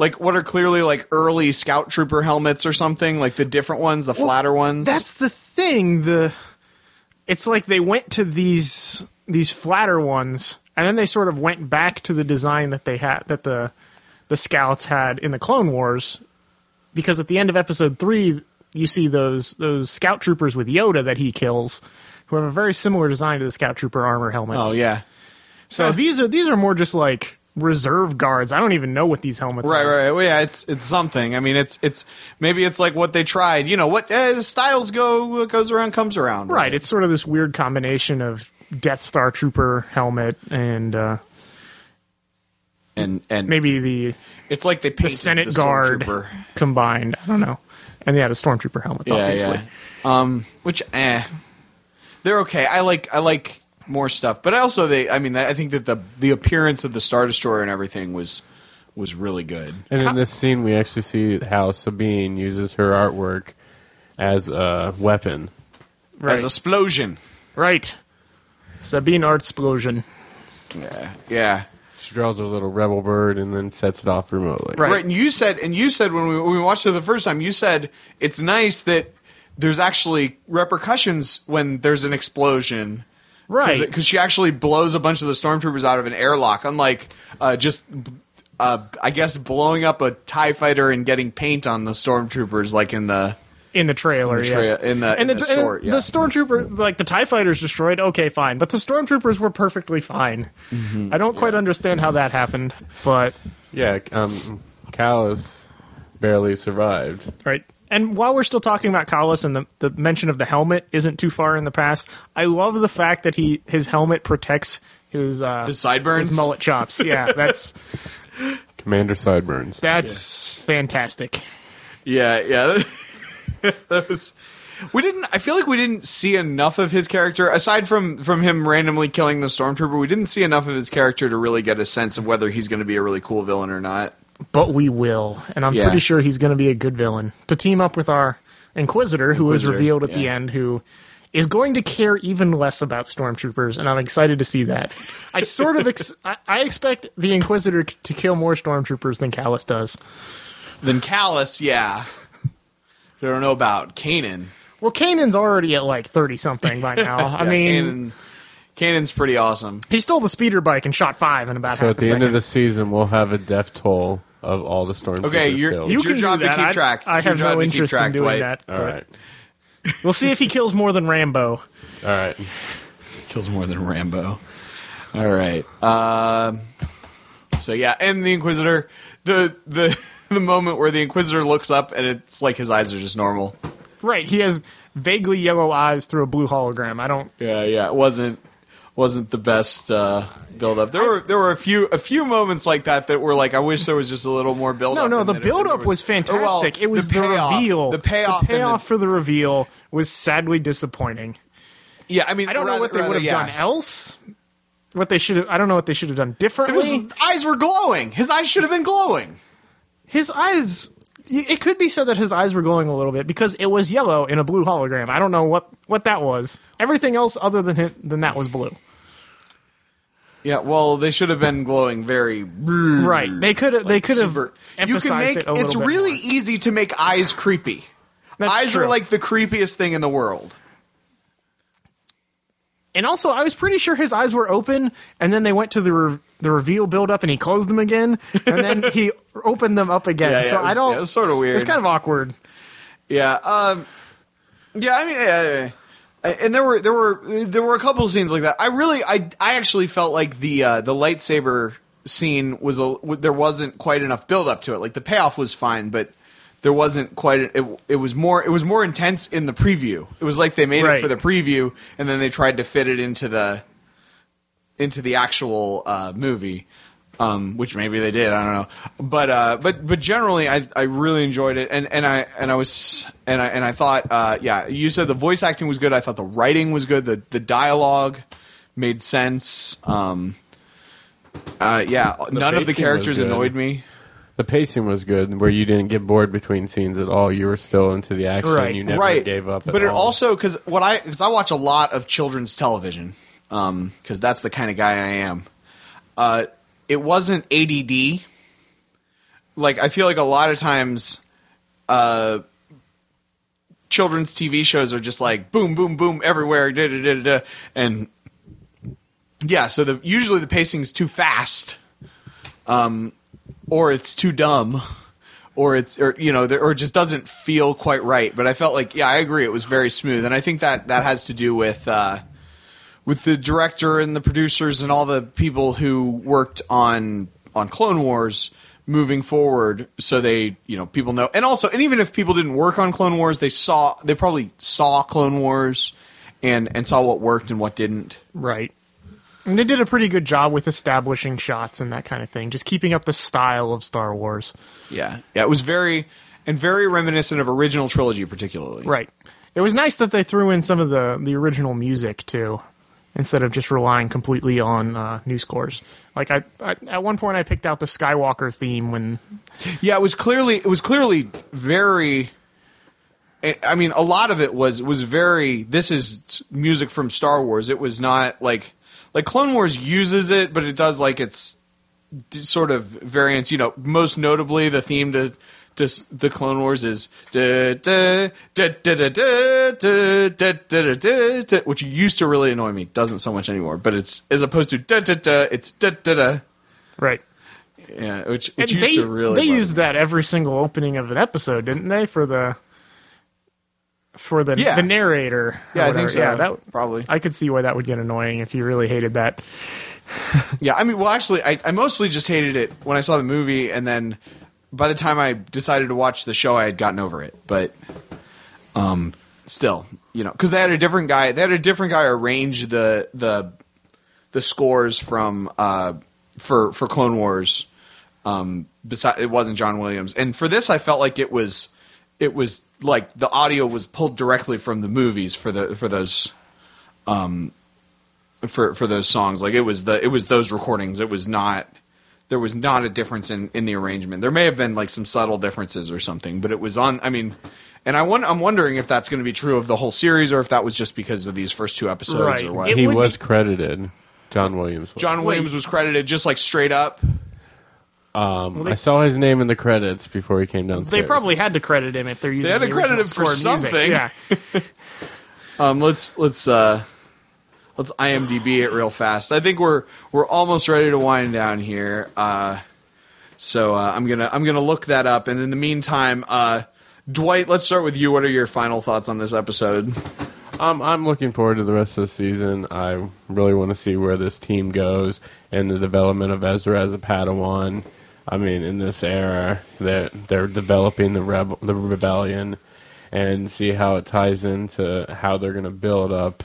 like what are clearly like early Scout Trooper helmets or something, like the different ones, the flatter ones. That's the thing. The it's like they went to these these flatter ones, and then they sort of went back to the design that they had that the the scouts had in the Clone Wars, because at the end of Episode three, you see those those Scout Troopers with Yoda that he kills, who have a very similar design to the Scout Trooper armor helmets. oh yeah, So these are these are more just like reserve guards. I don't even know what these helmets right, are. right. Right. Well, yeah, it's it's something. I mean, it's it's maybe it's like what they tried. You know, what uh, styles go goes around comes around. Right, it's sort of this weird combination of Death Star Trooper helmet and uh, and and maybe the it's like they painted Senate the Guard combined. I don't know. And yeah, the Stormtrooper helmets, obviously. Um, which eh, they're okay. I like I like more stuff, but also they. I mean, I think that the the appearance of the Star Destroyer and everything was was really good. And in this scene, we actually see how Sabine uses her artwork as a weapon. Right. As explosion. right. Sabine Art Explosion. Yeah, yeah. She draws a little rebel bird and then sets it off remotely. Right. Right. and you said, and you said when we when we watched it the first time, you said it's nice that there's actually repercussions when there's an explosion. Right. because she actually blows a bunch of the stormtroopers out of an airlock, unlike uh, just. Uh, I guess blowing up a Tie fighter and getting paint on the stormtroopers, like in the in the trailer, In the yes. in the- and in the, the and short, yeah. the stormtrooper, like the Tie fighters destroyed. Okay, fine, but the stormtroopers were perfectly fine. Mm-hmm. I don't quite understand how that happened, but Yeah, um, Kallus barely survived. right. And while we're still talking about Kallus and the, the mention of the helmet isn't too far in the past, I love the fact that he his helmet protects his uh, His sideburns? his mullet chops. Yeah, that's Commander Sideburns. that's fantastic. Yeah, yeah. that was. We didn't. I feel like we didn't see enough of his character aside from from him randomly killing the stormtrooper. We didn't see enough of his character to really get a sense of whether he's going to be a really cool villain or not. But we will, and I'm Yeah. pretty sure he's going to be a good villain to team up with our Inquisitor, who was revealed at the end, who is going to care even less about stormtroopers, and I'm excited to see that. I sort of ex- I, I expect the Inquisitor to kill more stormtroopers than Kallus does. Then Kallus, yeah. I don't know about Kanan. Well, Kanan's already at like thirty something by now. I mean, Kanan, Kanan's pretty awesome. he stole the speeder bike and shot five in about So half at a the end of the season, we'll have a death toll of all the stormtroopers Okay, you're- killed. you- your can job do to that. keep I- track. I, It's your have job no to keep interest track, in doing Dwight. that. all but right, We'll see if he kills more than Rambo. all right. Kills more than Rambo. All right. Um, so yeah, and the Inquisitor, the the the moment where the Inquisitor looks up and it's like his eyes are just normal. Right, he has vaguely yellow eyes through a blue hologram. I don't. Yeah, yeah, it wasn't wasn't the best uh, build up. There were there were a few a few moments like that that were like I wish there was just a little more build No, up. no, no, the build up was well, fantastic. it was the, payoff- reveal. The payoff, the payoff for the reveal was sadly disappointing. yeah, I mean, I don't know what they would have yeah. done else. What they should have. I don't know what they should have done differently. His eyes were glowing. His eyes should have been glowing. his eyes. It could be said that his eyes were glowing a little bit because it was yellow in a blue hologram. I don't know what, what that was. Everything else other than him, than that was blue. Yeah, well, they should have been glowing very Right. They could have. they could have super. You emphasized can make it a little it's bit really more. easy to make eyes creepy. That's eyes true. are like the creepiest thing in the world. And also, I was pretty sure his eyes were open, and then they went to the re- the reveal build up, and he closed them again, and then he opened them up again. Yeah, so it was- I don't. yeah, it was sorta weird. It's kind of awkward. Yeah, um, yeah. I mean, yeah, yeah, yeah. And there were there were there were a couple of scenes like that. I really, I I actually felt like the uh, the lightsaber scene was a there wasn't quite enough build up to it. Like the payoff was fine, but there wasn't quite it, it was more it was more intense in the preview. It was like they made Right. it for the preview and then they tried to fit it into the into the actual uh, movie. Um, which maybe they did, I don't know, but uh, but but generally, I I really enjoyed it, and, and I and I was and I and I thought, uh, yeah, you said the voice acting was good. I thought the writing was good. The the dialogue made sense. Um, uh, yeah, none of the characters annoyed me. The pacing was good, where you didn't get bored between scenes at all. You were still into the action. Right. You never right gave up. At but it all. also because what i because i watch a lot of children's television um because that's the kind of guy i am uh it wasn't add like i feel like a lot of times uh children's tv shows are just like boom boom boom everywhere da, da, da, da, and yeah so the usually the pacing's too fast um or it's too dumb or it's or you know or it just doesn't feel quite right but i felt like yeah i agree it was very smooth and i think that that has to do with uh with the director and the producers and all the people who worked on on clone wars moving forward so they you know people know and also and even if people didn't work on clone wars they saw they probably saw clone wars and and saw what worked and what didn't Right. And they did a pretty good job with establishing shots and that kind of thing, just keeping up the style of Star Wars. yeah yeah it was very and very reminiscent of original trilogy particularly Right. It was nice that they threw in some of the the original music too, instead of just relying completely on uh, new scores. Like I, I, at one point, I picked out the Skywalker theme when Yeah, it was clearly it was clearly very. I I mean, a lot of it was was very. This is music from Star Wars. It was not like like Clone Wars uses it, but it does like its sort of variants. You know, most notably the theme to just the Clone Wars is which used to really annoy me, doesn't so much anymore. But it's as opposed to da da da, it's da da da. Right. Yeah, which, which used they, to really. They used me. that every single opening of an episode, didn't they? For the for the yeah. the narrator. Yeah, I think so. Yeah, that probably. I could see why that would get annoying if you really hated that. yeah, I mean, well, actually, I, I mostly just hated it when I saw the movie, and then by the time I decided to watch the show, I had gotten over it. But, um, still, you know, because they had a different guy. They had a different guy arrange the the the scores from uh for for Clone Wars. Um, beside it wasn't John Williams, and for this, I felt like it was it was like the audio was pulled directly from the movies for the for those um for for those songs. Like it was the it was those recordings. It was not there was not a difference in in the arrangement. There may have been like some subtle differences or something, but it was on. I mean, and I won, I'm wondering if that's going to be true of the whole series or if that was just because of these first two episodes Right. or what. It he was be- credited. John Williams. Was. John Williams was credited just like straight up. Um, they- I saw his name in the credits before he came downstairs. They probably had to credit him if they're using. They had to the credit him for score music. something. Yeah, Um, let's let's uh, let's IMDb it real fast. I think we're we're almost ready to wind down here. Uh, So uh, I'm gonna I'm gonna look that up, and in the meantime, uh, Dwight, let's start with you. What are your final thoughts on this episode? Um, I'm looking forward to the rest of the season. I really want to see where this team goes and the development of Ezra as a Padawan. I mean, in this era, they're, they're developing the rebel, the rebellion, and see how it ties into how they're going to build up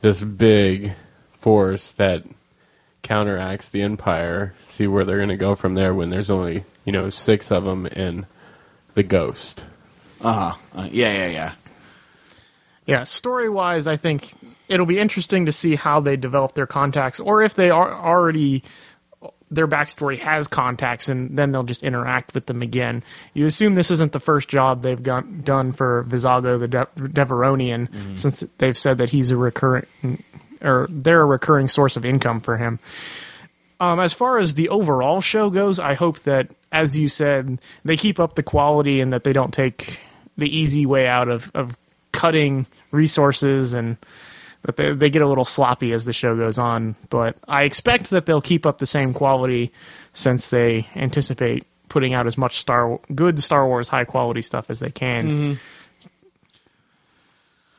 this big force that counteracts the Empire. See where they're going to go from there when there's only you know six of them in the Ghost. Uh-huh. Uh Yeah, yeah, yeah. Yeah, story wise, I think it'll be interesting to see how they develop their contacts, or if they are already their backstory has contacts, and then they'll just interact with them again. You assume this isn't the first job they've got, done for Vizago the De- Devaronian, since they've said that he's a recurring, or they're a recurring source of income for him. Um, as far as the overall show goes, I hope that, as you said, they keep up the quality and that they don't take the easy way out of, of cutting resources and that they, they get a little sloppy as the show goes on. But I expect that they'll keep up the same quality since they anticipate putting out as much Star good Star Wars high quality stuff as they can.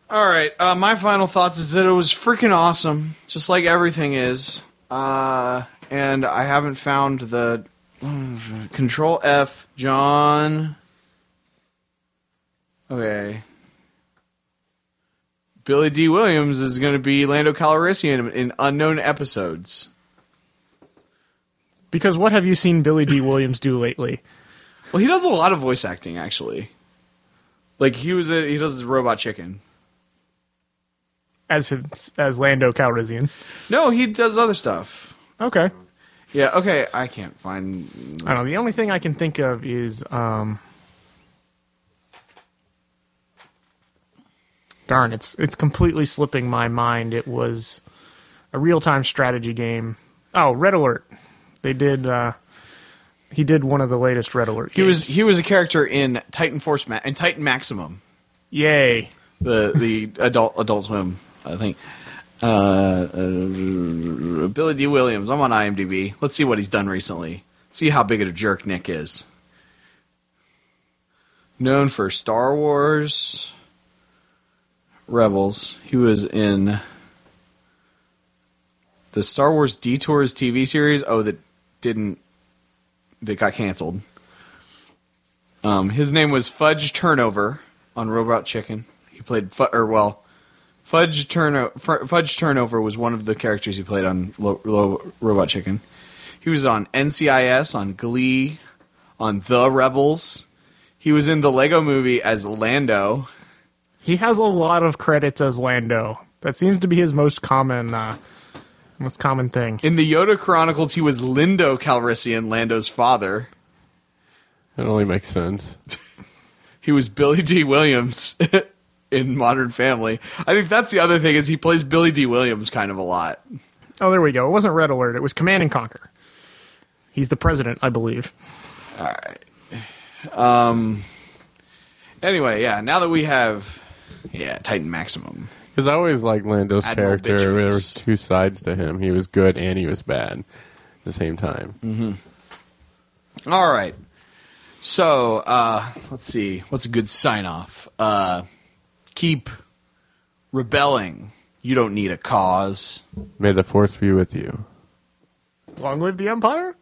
All right. Uh, my final thoughts is that it was freaking awesome, just like everything is. Uh, and I haven't found the Control F, John. Okay. Billy Dee Williams is going to be Lando Calrissian in unknown episodes. Because what have you seen Billy Dee Williams do lately? Well, he does a lot of voice acting, actually. Like he was a he does Robot Chicken. As his, as Lando Calrissian. No, he does other stuff. Okay. Yeah. Okay. I can't find. I don't know. The only thing I can think of is um Darn, it's it's completely slipping my mind. It was a real time strategy game. Oh, Red Alert. They did uh he did one of the latest Red Alert He was he was a character in Titan Force Ma- and Titan Maximum, Yay. the the adult Adult Swim, I think. Uh, uh, Billy Dee Williams. I'm on IMDb. Let's see what he's done recently. See how big of a jerk Nick is. Known for Star Wars, Rebels. He was in the Star Wars Detours TV series. Oh, that didn't that got canceled. Um, his name was Fudge Turnover on Robot Chicken. He played Fu- or well, Fudge Turno- Fudge Turnover was one of the characters he played on Lo- Lo- Robot Chicken. He was on NCIS, on Glee, on The Rebels. He was in the Lego Movie as Lando. He has a lot of credits as Lando. That seems to be his most common uh most common thing. In the Yoda Chronicles, he was Lindo Calrissian, Lando's father. That only makes sense. He was Billy Dee Williams in Modern Family. I think that's the other thing is he plays Billy Dee Williams kind of a lot. Oh, there we go. It wasn't Red Alert. It was Command and Conquer. He's the president, I believe. All right. Um. Anyway, yeah. Now that we have, yeah, Titan Maximum. Because I always liked Lando's Admiral character. There were two sides to him. He was good and he was bad at the same time. Mm-hmm. All right. So, uh, let's see. What's a good sign off? Uh, keep rebelling. You don't need a cause. May the force be with you. Long live the Empire?